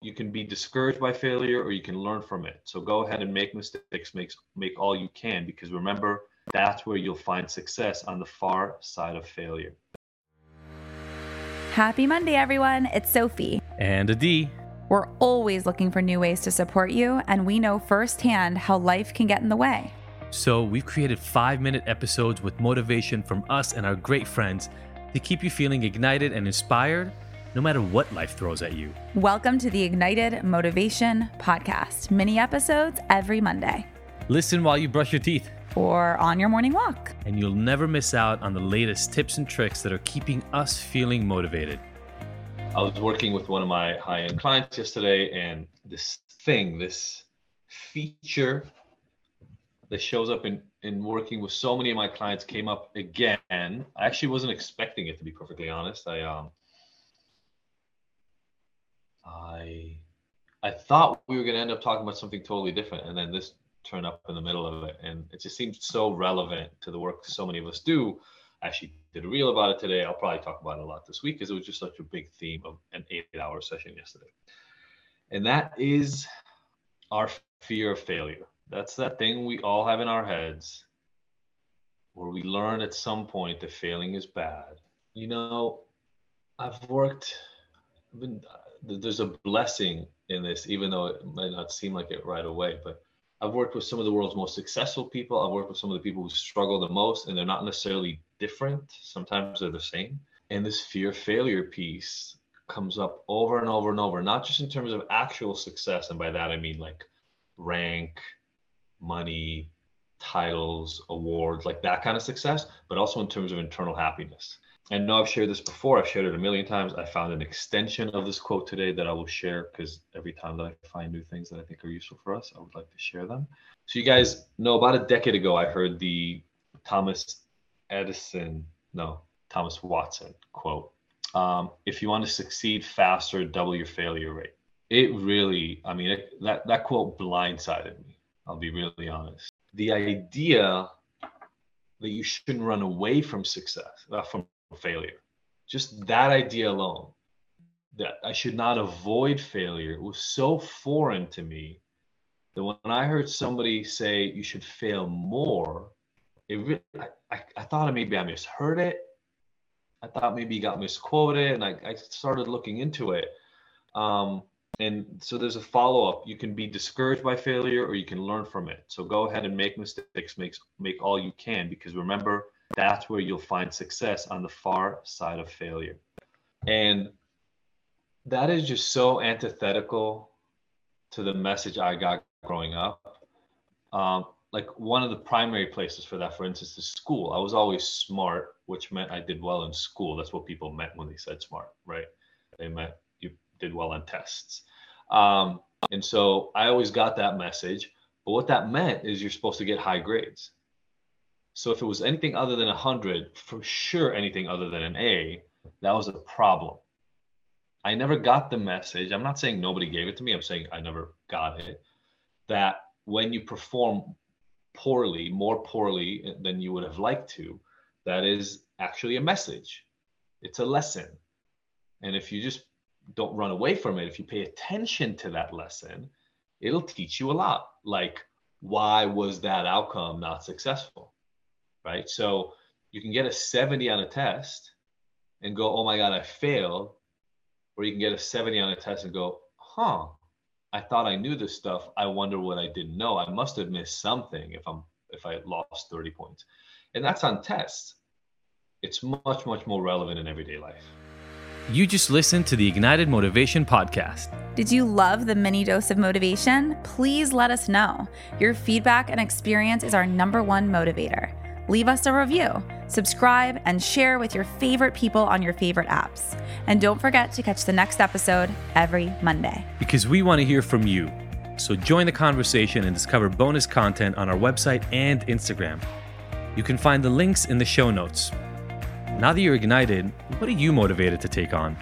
you can be discouraged by failure or you can learn from it. So go ahead and make mistakes, make, make all you can, because remember, that's where you'll find success on the far side of failure. Happy Monday, everyone. It's Sophie. And Adi. We're always looking for new ways to support you, and we know firsthand how life can get in the way. So we've created five minute episodes with motivation from us and our great friends to keep you feeling ignited and inspired no matter what life throws at you. Welcome to the Ignited Motivation Podcast, mini episodes every Monday. Listen while you brush your teeth or on your morning walk. And you'll never miss out on the latest tips and tricks that are keeping us feeling motivated. I was working with one of my high end clients yesterday, and this thing, this feature that shows up in, in working with so many of my clients came up again. I actually wasn't expecting it to be perfectly honest. I um I I thought we were gonna end up talking about something totally different, and then this turned up in the middle of it, and it just seemed so relevant to the work so many of us do I actually did a reel about it today. I'll probably talk about it a lot this week because it was just such a big theme of an eight hour session yesterday. And that is our fear of failure. That's that thing we all have in our heads where we learn at some point that failing is bad. You know, I've worked, I've been, there's a blessing in this, even though it might not seem like it right away, but I've worked with some of the world's most successful people. I've worked with some of the people who struggle the most, and they're not necessarily different. Sometimes they're the same. And this fear failure piece comes up over and over and over, not just in terms of actual success. And by that, I mean like rank, money, titles, awards, like that kind of success, but also in terms of internal happiness. I know I've shared this before. I've shared it a million times. I found an extension of this quote today that I will share because every time that I find new things that I think are useful for us, I would like to share them. So, you guys know about a decade ago, I heard the Thomas Edison, no, Thomas Watson quote um, If you want to succeed faster, double your failure rate. It really, I mean, it, that, that quote blindsided me. I'll be really honest. The idea that you shouldn't run away from success, uh, from failure. Just that idea alone, that I should not avoid failure, was so foreign to me that when I heard somebody say you should fail more, it really, I, I, thought maybe I misheard it. I thought maybe he got misquoted, and I, I started looking into it. Um, and so there's a follow up. You can be discouraged by failure, or you can learn from it. So go ahead and make mistakes, make make all you can, because remember, that's where you'll find success on the far side of failure. And that is just so antithetical to the message I got growing up. Um, like one of the primary places for that, for instance, is school. I was always smart, which meant I did well in school. That's what people meant when they said smart, right? They meant you did well on tests. Um, and so I always got that message. But what that meant is you're supposed to get high grades. So if it was anything other than 100, for sure anything other than an A, that was a problem. I never got the message. I'm not saying nobody gave it to me. I'm saying I never got it. That when you perform poorly, more poorly than you would have liked to, that is actually a message. It's a lesson. And if you just don't run away from it, if you pay attention to that lesson, it'll teach you a lot. Like, why was that outcome not successful? Right? So you can get a 70 on a test and go, oh my God, I failed. Or you can get a 70 on a test and go, huh, I thought I knew this stuff. I wonder what I didn't know. I must have missed something if I'm if I lost 30 points. And that's on tests. It's much, much more relevant in everyday life. You just listened to the Ignited Motivation Podcast. Did you love the mini dose of motivation? Please let us know. Your feedback and experience is our number one motivator leave us a review, subscribe, and share with your favorite people on your favorite apps. And don't forget to catch the next episode every Monday. Because we want to hear from you. So join the conversation and discover bonus content on our website and Instagram. You can find the links in the show notes. Now that you're ignited, what are you motivated to take on?